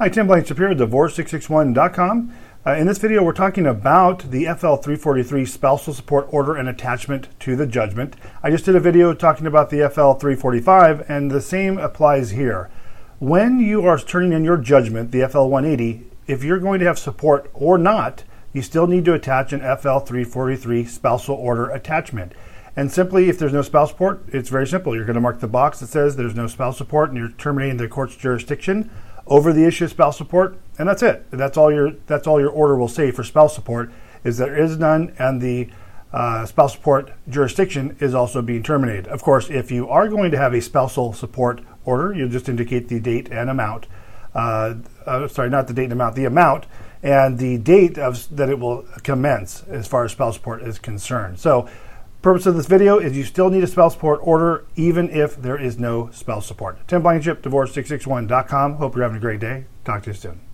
Hi, Tim Blankenship here, divorce661.com. Uh, in this video, we're talking about the FL 343 spousal support order and attachment to the judgment. I just did a video talking about the FL 345, and the same applies here. When you are turning in your judgment, the FL 180, if you're going to have support or not, you still need to attach an FL 343 spousal order attachment. And simply, if there's no spouse support, it's very simple. You're going to mark the box that says there's no spouse support and you're terminating the court's jurisdiction over the issue of spouse support, and that's it. That's all your that's all your order will say for spouse support is there is none, and the uh, spouse support jurisdiction is also being terminated. Of course, if you are going to have a spousal support order, you'll just indicate the date and amount. Uh, uh, sorry, not the date and amount, the amount and the date of that it will commence as far as spouse support is concerned. So Purpose of this video is you still need a spell support order even if there is no spell support. Tim Blankenship, divorce661.com. Hope you're having a great day. Talk to you soon.